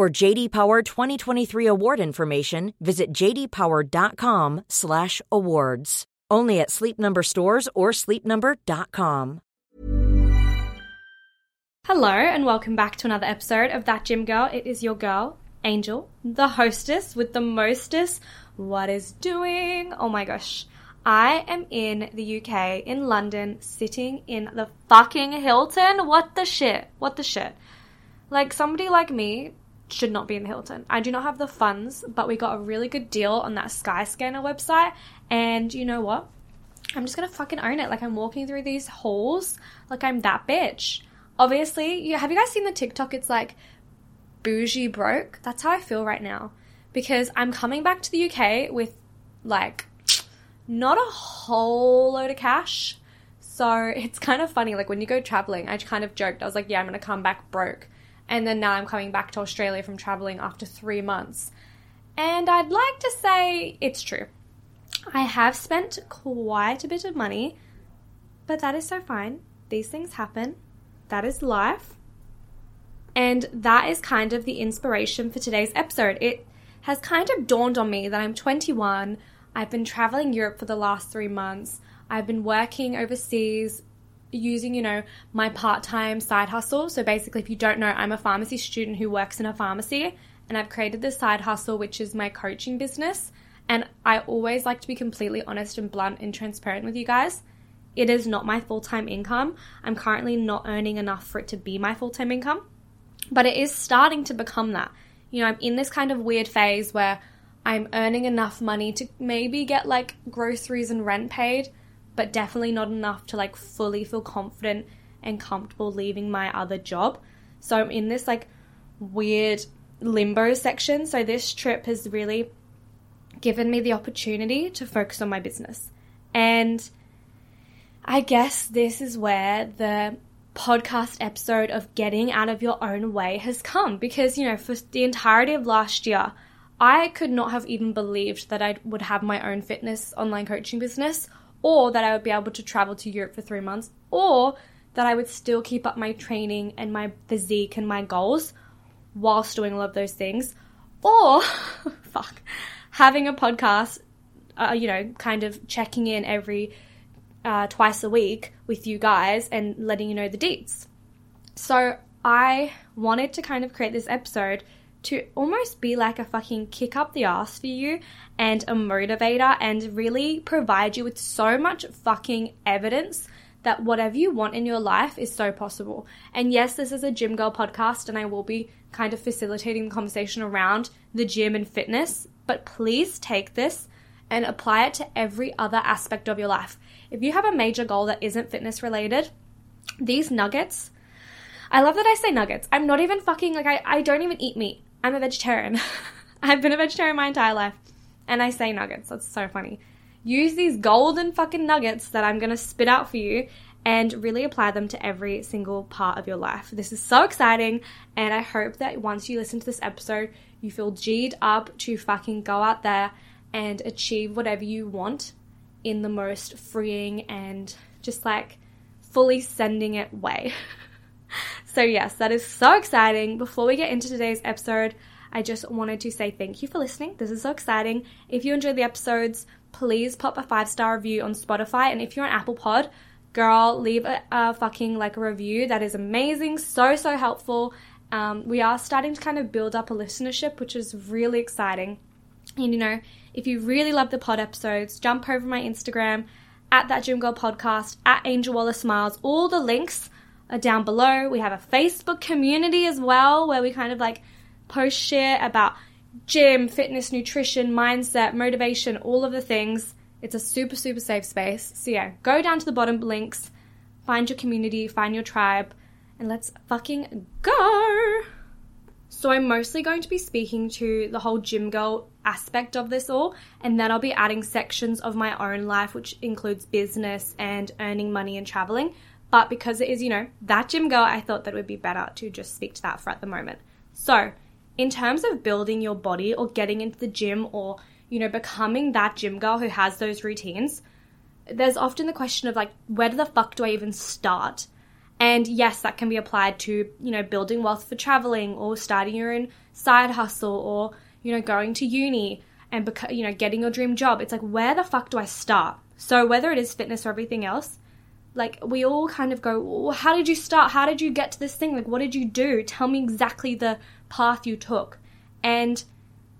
For JD Power 2023 award information, visit jdpower.com/awards. Only at Sleep Number stores or sleepnumber.com. Hello, and welcome back to another episode of That Gym Girl. It is your girl, Angel, the hostess with the mostest. What is doing? Oh my gosh. I am in the UK, in London, sitting in the fucking Hilton. What the shit? What the shit? Like, somebody like me should not be in the Hilton. I do not have the funds, but we got a really good deal on that Skyscanner website. And you know what? I'm just gonna fucking own it. Like I'm walking through these halls, like I'm that bitch. Obviously, you have you guys seen the TikTok? It's like bougie broke. That's how I feel right now because I'm coming back to the UK with like not a whole load of cash. So it's kind of funny. Like when you go traveling, I kind of joked. I was like, yeah, I'm gonna come back broke and then now I'm coming back to Australia from traveling after three months. And I'd like to say it's true. I have spent quite a bit of money, but that is so fine. These things happen. That is life. And that is kind of the inspiration for today's episode. It has kind of dawned on me that I'm 21. I've been traveling Europe for the last three months. I've been working overseas using, you know, my part time side hustle. So basically, if you don't know, I'm a pharmacy student who works in a pharmacy, and I've created this side hustle, which is my coaching business. And I always like to be completely honest and blunt and transparent with you guys. It is not my full time income. I'm currently not earning enough for it to be my full time income, but it is starting to become that. You know, I'm in this kind of weird phase where I'm earning enough money to maybe get like groceries and rent paid, but definitely not enough to like fully feel confident and comfortable leaving my other job. So I'm in this like weird limbo section. So this trip has really given me the opportunity to focus on my business. And I guess this is where the podcast episode of getting out of your own way has come because, you know, for the entirety of last year, I could not have even believed that I would have my own fitness online coaching business or that I would be able to travel to Europe for three months or that I would still keep up my training and my physique and my goals whilst doing all of those things or, fuck, having a podcast, uh, you know, kind of checking in every uh, twice a week with you guys and letting you know the deets. So I wanted to kind of create this episode to almost be like a fucking kick up the ass for you and a motivator and really provide you with so much fucking evidence that whatever you want in your life is so possible. And yes, this is a gym girl podcast and I will be kind of facilitating the conversation around the gym and fitness, but please take this and apply it to every other aspect of your life. If you have a major goal that isn't fitness related, these nuggets, I love that I say nuggets. I'm not even fucking like I, I don't even eat meat. I'm a vegetarian. I've been a vegetarian my entire life. And I say nuggets. That's so funny. Use these golden fucking nuggets that I'm going to spit out for you and really apply them to every single part of your life. This is so exciting. And I hope that once you listen to this episode, you feel G'd up to fucking go out there and achieve whatever you want in the most freeing and just like fully sending it way. so, yes, that is so exciting. Before we get into today's episode, I just wanted to say thank you for listening. This is so exciting. If you enjoy the episodes, please pop a five star review on Spotify. And if you're on Apple Pod, girl, leave a, a fucking like a review. That is amazing. So, so helpful. Um, we are starting to kind of build up a listenership, which is really exciting. And you know, if you really love the pod episodes, jump over my Instagram at that Gym Girl podcast at Angel Wallace Miles. All the links Uh, down below. We have a Facebook community as well where we kind of like post share about gym, fitness, nutrition, mindset, motivation, all of the things. It's a super, super safe space. So, yeah, go down to the bottom links, find your community, find your tribe, and let's fucking go. So, I'm mostly going to be speaking to the whole gym girl aspect of this all, and then I'll be adding sections of my own life, which includes business and earning money and traveling. But because it is, you know, that gym girl, I thought that it would be better to just speak to that for at the moment. So, in terms of building your body or getting into the gym or, you know, becoming that gym girl who has those routines, there's often the question of like, where the fuck do I even start? And yes, that can be applied to, you know, building wealth for traveling or starting your own side hustle or, you know, going to uni and, beca- you know, getting your dream job. It's like, where the fuck do I start? So whether it is fitness or everything else, like we all kind of go, well, how did you start? How did you get to this thing? Like, what did you do? Tell me exactly the path you took. And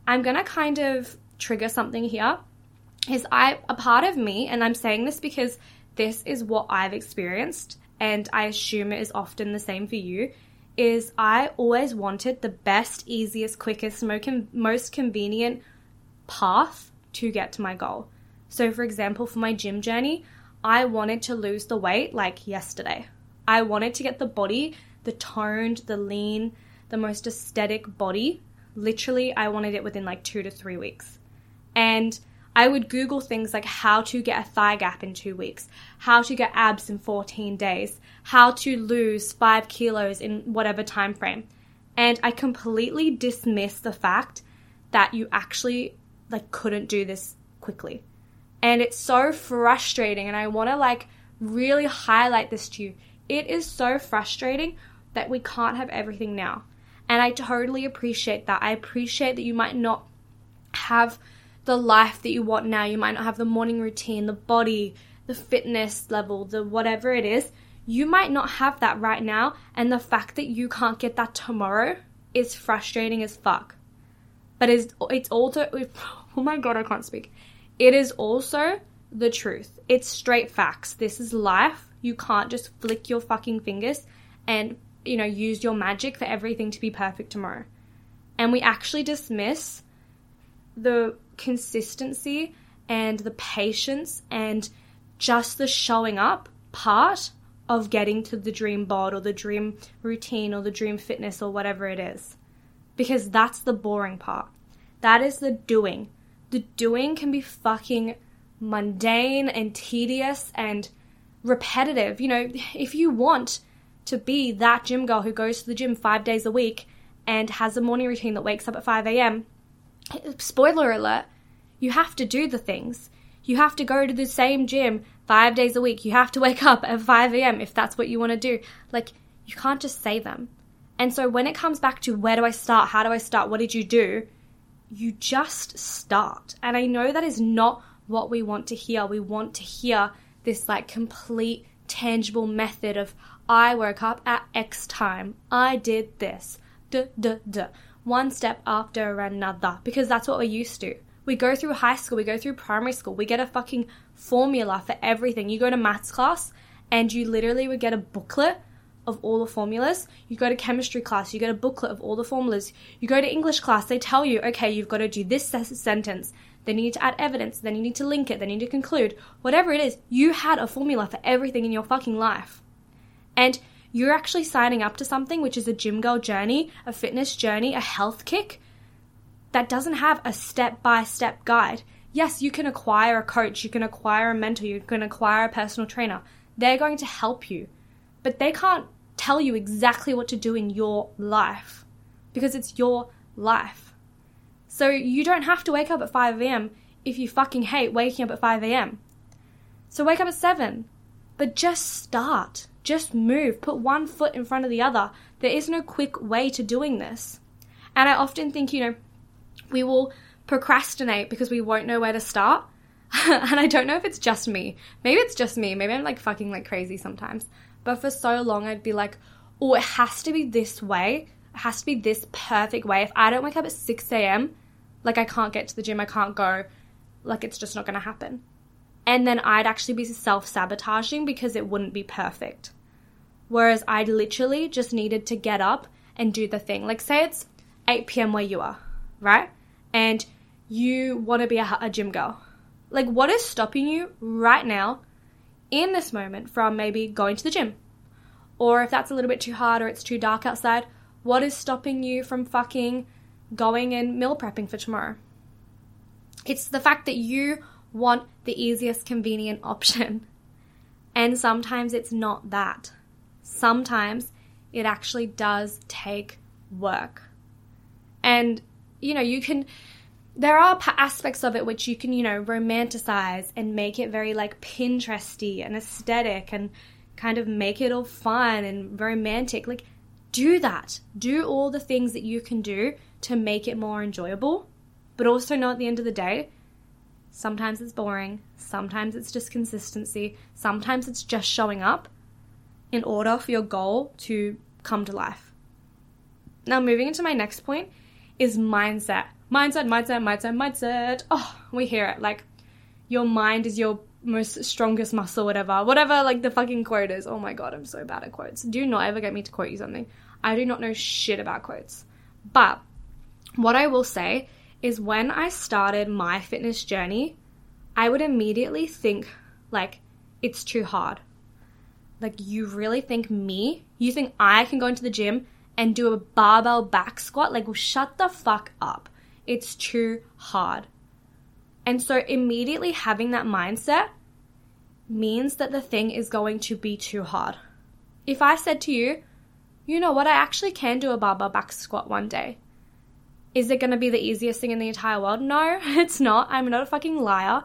I'm going to kind of trigger something here. Is I, a part of me, and I'm saying this because this is what I've experienced, and I assume it is often the same for you, is I always wanted the best, easiest, quickest, most convenient path to get to my goal. So, for example, for my gym journey, I wanted to lose the weight like yesterday. I wanted to get the body, the toned, the lean, the most aesthetic body. Literally, I wanted it within like two to three weeks. And I would Google things like how to get a thigh gap in two weeks, how to get abs in 14 days, how to lose five kilos in whatever time frame. And I completely dismissed the fact that you actually like couldn't do this quickly. And it's so frustrating. And I want to like really highlight this to you. It is so frustrating that we can't have everything now. And I totally appreciate that. I appreciate that you might not have the life that you want now. You might not have the morning routine, the body, the fitness level, the whatever it is. You might not have that right now. And the fact that you can't get that tomorrow is frustrating as fuck. But it's, it's also, oh my god, I can't speak. It is also the truth. It's straight facts. This is life. You can't just flick your fucking fingers and, you know, use your magic for everything to be perfect tomorrow. And we actually dismiss the consistency and the patience and just the showing up part of getting to the dream bod or the dream routine or the dream fitness or whatever it is. Because that's the boring part. That is the doing the doing can be fucking mundane and tedious and repetitive. You know, if you want to be that gym girl who goes to the gym five days a week and has a morning routine that wakes up at 5 a.m., spoiler alert, you have to do the things. You have to go to the same gym five days a week. You have to wake up at 5 a.m. if that's what you want to do. Like, you can't just say them. And so when it comes back to where do I start? How do I start? What did you do? You just start. And I know that is not what we want to hear. We want to hear this like complete tangible method of I woke up at X time, I did this, duh, duh, duh, one step after another, because that's what we're used to. We go through high school, we go through primary school, we get a fucking formula for everything. You go to maths class and you literally would get a booklet of all the formulas. You go to chemistry class, you get a booklet of all the formulas. You go to English class, they tell you, okay, you've got to do this sentence. Then you need to add evidence. Then you need to link it. Then you need to conclude. Whatever it is, you had a formula for everything in your fucking life. And you're actually signing up to something which is a gym girl journey, a fitness journey, a health kick that doesn't have a step by step guide. Yes, you can acquire a coach, you can acquire a mentor, you can acquire a personal trainer. They're going to help you, but they can't tell you exactly what to do in your life because it's your life. So you don't have to wake up at 5 a.m. if you fucking hate waking up at 5 a.m. So wake up at 7, but just start. Just move. Put one foot in front of the other. There is no quick way to doing this. And I often think, you know, we will procrastinate because we won't know where to start. and I don't know if it's just me. Maybe it's just me. Maybe I'm like fucking like crazy sometimes. But for so long, I'd be like, oh, it has to be this way. It has to be this perfect way. If I don't wake up at 6 a.m., like I can't get to the gym, I can't go, like it's just not going to happen. And then I'd actually be self sabotaging because it wouldn't be perfect. Whereas I literally just needed to get up and do the thing. Like, say it's 8 p.m. where you are, right? And you want to be a, a gym girl. Like, what is stopping you right now in this moment from maybe going to the gym? Or if that's a little bit too hard or it's too dark outside, what is stopping you from fucking going and meal prepping for tomorrow? It's the fact that you want the easiest convenient option. And sometimes it's not that sometimes it actually does take work. And, you know, you can, there are aspects of it which you can, you know, romanticize and make it very like Pinteresty and aesthetic and kind of make it all fun and romantic. Like, do that. Do all the things that you can do to make it more enjoyable. But also know at the end of the day, sometimes it's boring, sometimes it's just consistency, sometimes it's just showing up in order for your goal to come to life. Now, moving into my next point is mindset. Mindset, mindset, mindset, mindset. Oh, we hear it. Like, your mind is your most strongest muscle, whatever. Whatever, like, the fucking quote is. Oh my god, I'm so bad at quotes. Do not ever get me to quote you something. I do not know shit about quotes. But, what I will say is when I started my fitness journey, I would immediately think, like, it's too hard like, you really think me? You think I can go into the gym and do a barbell back squat? Like, well, shut the fuck up. It's too hard. And so, immediately having that mindset means that the thing is going to be too hard. If I said to you, you know what, I actually can do a barbell back squat one day. Is it going to be the easiest thing in the entire world? No, it's not. I'm not a fucking liar.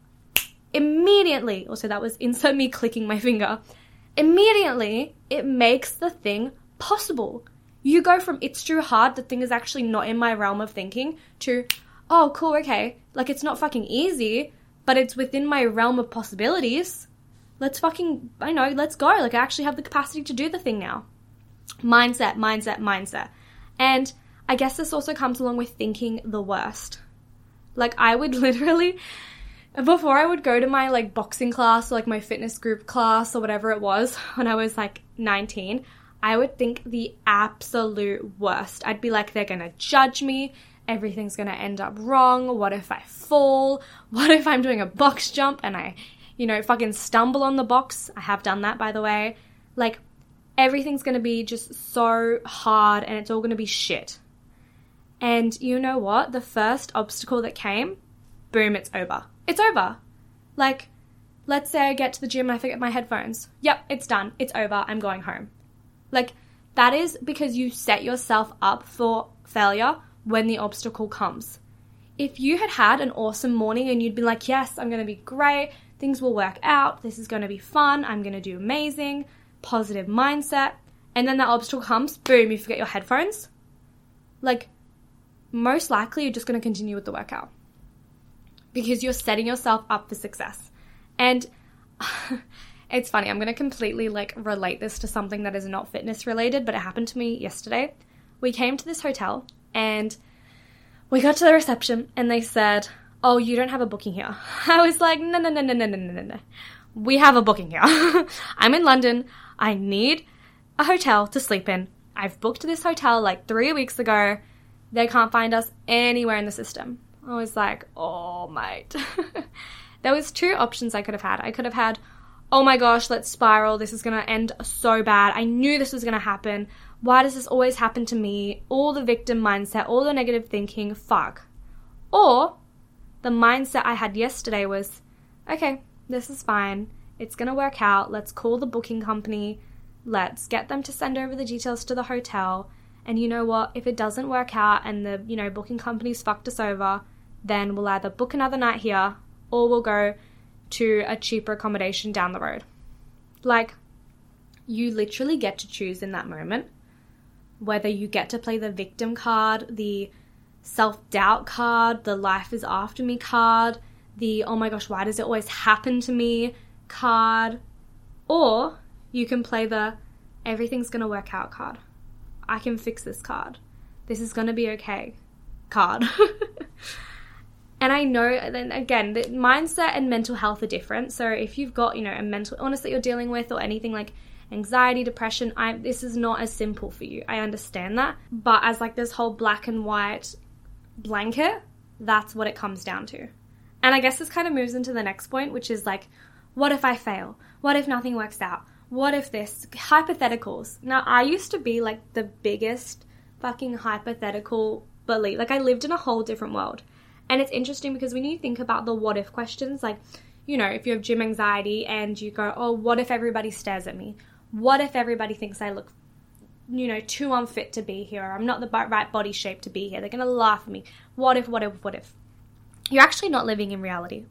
Immediately, oh, also that was insert me clicking my finger. Immediately, it makes the thing possible you go from it's too hard, the thing is actually not in my realm of thinking, to, oh, cool, okay. Like, it's not fucking easy, but it's within my realm of possibilities. Let's fucking, I know, let's go. Like, I actually have the capacity to do the thing now. Mindset, mindset, mindset. And I guess this also comes along with thinking the worst. Like, I would literally before I would go to my like boxing class or like my fitness group class or whatever it was when I was like 19, I would think the absolute worst. I'd be like, they're gonna judge me. Everything's gonna end up wrong. What if I fall? What if I'm doing a box jump and I, you know, fucking stumble on the box? I have done that, by the way. Like, everything's gonna be just so hard and it's all gonna be shit. And you know what? The first obstacle that came, boom, it's over. It's over. Like, let's say I get to the gym and I forget my headphones. Yep, it's done. It's over. I'm going home. Like, that is because you set yourself up for failure when the obstacle comes. If you had had an awesome morning and you'd been like, yes, I'm going to be great, things will work out, this is going to be fun, I'm going to do amazing, positive mindset, and then that obstacle comes, boom, you forget your headphones. Like, most likely you're just going to continue with the workout because you're setting yourself up for success. And it's funny, I'm going to completely like relate this to something that is not fitness related, but it happened to me yesterday. We came to this hotel and we got to the reception and they said, "Oh, you don't have a booking here." I was like, "No, no, no, no, no, no, no, no. We have a booking here. I'm in London. I need a hotel to sleep in. I've booked this hotel like 3 weeks ago. They can't find us anywhere in the system." I was like, "Oh, mate." there was two options I could have had. I could have had, "Oh my gosh, let's spiral. This is going to end so bad. I knew this was going to happen. Why does this always happen to me? All the victim mindset, all the negative thinking, fuck. Or the mindset I had yesterday was, okay, this is fine. It's going to work out. Let's call the booking company. Let's get them to send over the details to the hotel. And you know what? If it doesn't work out and the, you know, booking company's fucked us over, then we'll either book another night here or we'll go to a cheaper accommodation down the road. Like, you literally get to choose in that moment whether you get to play the victim card, the self doubt card, the life is after me card, the oh my gosh, why does it always happen to me card, or you can play the everything's gonna work out card. I can fix this card. This is gonna be okay card. and I know, then again, the mindset and mental health are different. So if you've got, you know, a mental illness that you're dealing with or anything like anxiety, depression, I this is not as simple for you. I understand that. But as like this whole black and white blanket, that's what it comes down to. And I guess this kind of moves into the next point, which is like, what if I fail? What if nothing works out? What if this? Hypotheticals. Now, I used to be like the biggest fucking hypothetical belief. Like, I lived in a whole different world. And it's interesting because when you think about the what if questions, like, you know, if you have gym anxiety and you go, oh, what if everybody stares at me? What if everybody thinks I look, you know, too unfit to be here? I'm not the right body shape to be here. They're going to laugh at me. What if, what if, what if? You're actually not living in reality.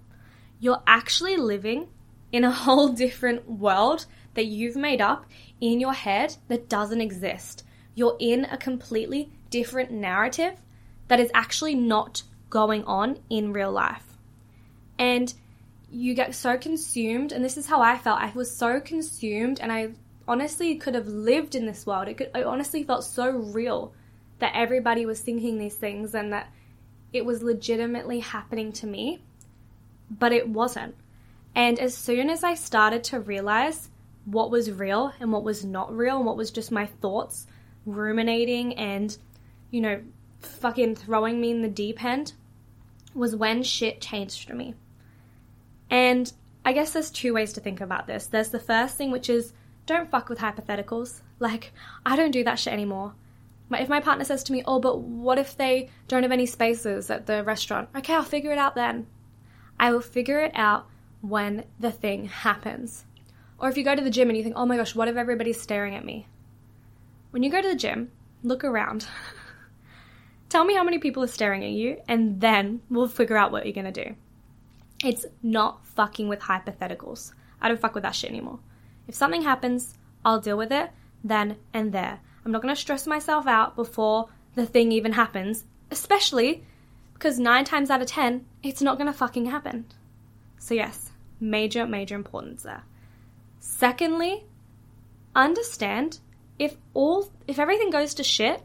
You're actually living in a whole different world that you've made up in your head that doesn't exist. You're in a completely different narrative that is actually not going on in real life. And you get so consumed, and this is how I felt. I was so consumed, and I honestly could have lived in this world. It, could, it honestly felt so real that everybody was thinking these things and that it was legitimately happening to me, but it wasn't. And as soon as I started to realize what was real and what was not real, and what was just my thoughts ruminating and, you know, fucking throwing me in the deep end, was when shit changed for me. And I guess there's two ways to think about this. There's the first thing, which is don't fuck with hypotheticals. Like, I don't do that shit anymore. If my partner says to me, oh, but what if they don't have any spaces at the restaurant? Okay, I'll figure it out then. I will figure it out when the thing happens. Or if you go to the gym and you think, oh my gosh, what if everybody's staring at me? When you go to the gym, look around. Tell me how many people are staring at you, and then we'll figure out what you're gonna do. It's not fucking with hypotheticals. I don't fuck with that shit anymore. If something happens, I'll deal with it then and there. I'm not to stress myself out before the thing even happens, especially because nine times out of ten, it's not to fucking happen. So, yes, major, major importance there. Secondly, understand if all if everything goes to shit,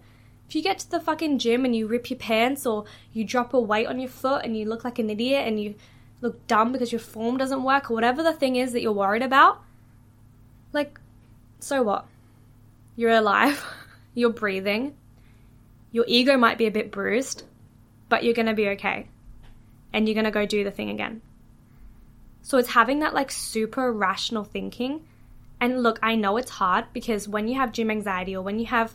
if you get to the fucking gym and you rip your pants or you drop a weight on your foot and you look like an idiot and you look dumb because your form doesn't work or whatever the thing is that you're worried about, like, so what? You're alive, you're breathing, your ego might be a bit bruised, but you're gonna be okay. And you're gonna go do the thing again. So it's having that like super rational thinking. And look, I know it's hard because when you have gym anxiety or when you have,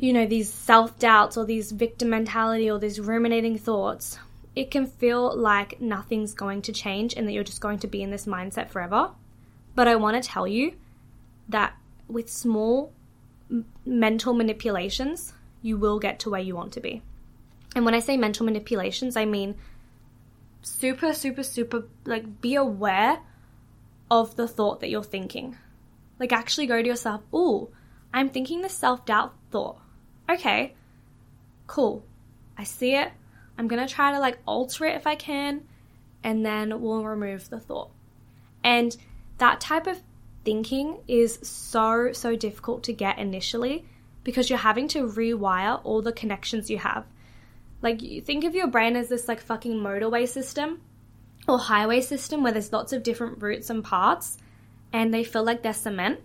you know, these self doubts or these victim mentality or these ruminating thoughts, it can feel like nothing's going to change and that you're just going to be in this mindset forever. But I want to tell you that with small mental manipulations, you will get to where you want to be. And when I say mental manipulations, I mean super, super, super, like, be aware of the thought that you're thinking. Like, actually go to yourself, ooh, I'm thinking this self doubt thought. Okay, cool. I see it. I'm gonna try to like alter it if I can, and then we'll remove the thought. And that type of thinking is so, so difficult to get initially because you're having to rewire all the connections you have. Like, you think of your brain as this like fucking motorway system or highway system where there's lots of different routes and parts and they feel like they're cement.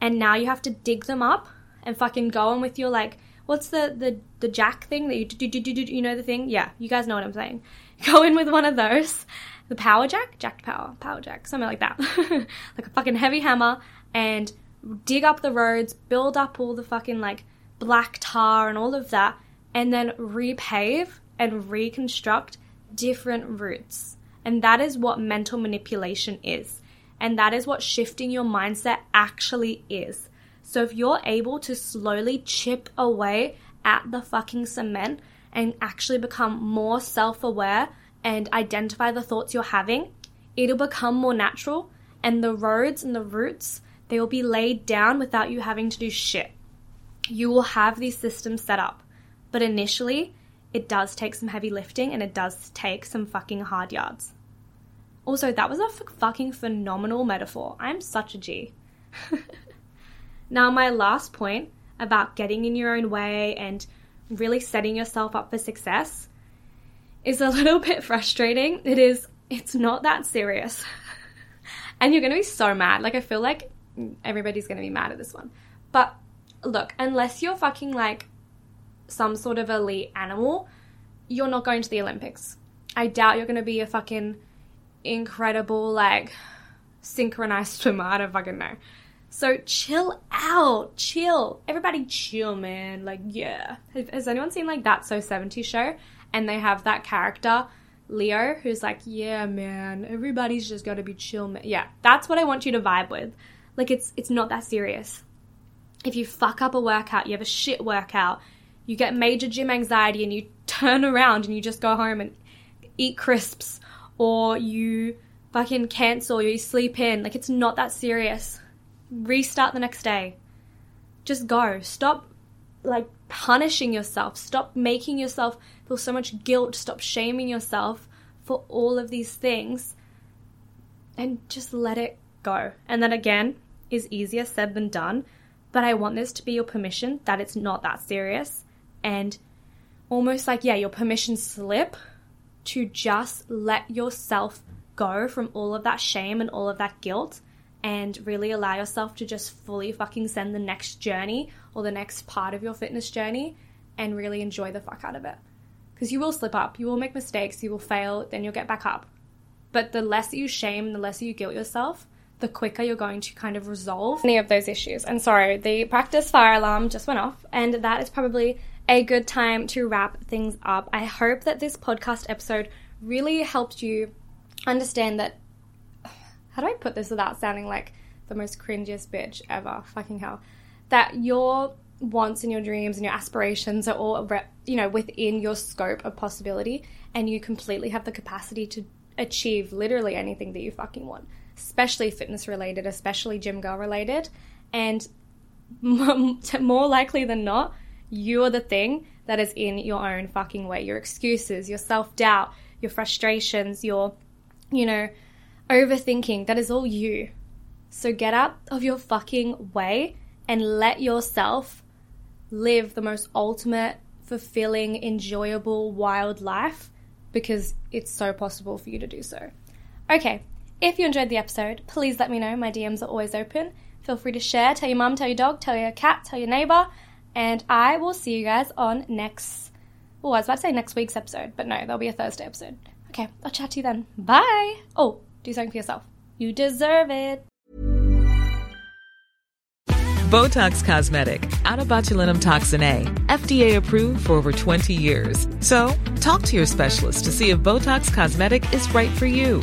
And now you have to dig them up and fucking go on with your like what's the the the jack thing that you do, do, do, do, you know the thing? Yeah, you guys know what I'm saying. Go in with one of those, the power jack, jack power, power jack, something like that, like a fucking heavy hammer, and dig up the roads, build up all the fucking like black tar and all of that, and then repave and reconstruct different routes. And that is what mental manipulation is. And that is what shifting your mindset actually is. So if you're able to slowly chip away at the fucking cement and actually become more self aware and identify the thoughts you're having, it'll become more natural and the roads and the routes they will be laid down without you having to do shit. You will have these systems set up. But initially, it does take some heavy lifting and it does take some fucking hard yards. Also, that was a f- fucking phenomenal metaphor. I'm such a G. now, my last point about getting in your own way and really setting yourself up for success is a little bit frustrating. It is, it's not that serious. and you're going to be so mad. Like, I feel like everybody's going to be mad at this one. But look, unless you're fucking like some sort of elite animal, you're not going to the Olympics. I doubt you're going to be a fucking incredible, like, synchronized swimmer. I don't fucking know. So chill out, chill. Everybody chill, man. Like, yeah. Has anyone seen like that So 70 show? And they have that character, Leo, who's like, yeah, man, everybody's just gotta be chill, man. Yeah, that's what I want you to vibe with. Like, it's it's not that serious. If you fuck up a workout, you have a shit workout, you get major gym anxiety, and you turn around and you just go home and eat crisps, or you fucking cancel, or you sleep in. Like, it's not that serious restart the next day. Just go. Stop like punishing yourself. Stop making yourself feel so much guilt. Stop shaming yourself for all of these things and just let it go. And then again, is easier said than done, but I want this to be your permission that it's not that serious and almost like yeah, your permission slip to just let yourself go from all of that shame and all of that guilt and really allow yourself to just fully fucking send the next journey or the next part of your fitness journey and really enjoy the fuck out of it. Because you will slip up, you will make mistakes, you will fail, then you'll get back up. But the less you shame, the less you guilt yourself, the quicker you're going to kind of resolve any of those issues. And sorry, the practice fire alarm just went off, and that is probably a good time to wrap things up. I hope that this podcast episode really helped you understand that how do I put this without sounding like the most cringiest bitch ever? Fucking hell. That your wants and your dreams and your aspirations are all, you know, within your scope of possibility, and you completely have the capacity to achieve literally anything that you fucking want, especially fitness related, especially gym girl related. And more likely than not, you're the thing that is in your own fucking way. Your excuses, your self doubt, your frustrations, your, you know, overthinking, that is all you. So get out of your fucking way and let yourself live the most ultimate, fulfilling, enjoyable, wild life because it's so possible for you to do so. Okay, if you enjoyed the episode, please let me know. My DMs are always open. Feel free to share, tell your mum, tell your dog, tell your cat, tell your neighbor, and I will see you guys on next. Oh, I was about to say next week's episode, but no, there'll be a Thursday episode. Okay, I'll chat to you then. Bye. Oh, do something for yourself. You deserve it. Botox Cosmetic, onabotulinumtoxinA, FDA approved for over 20 years. So, talk to your specialist to see if Botox Cosmetic is right for you.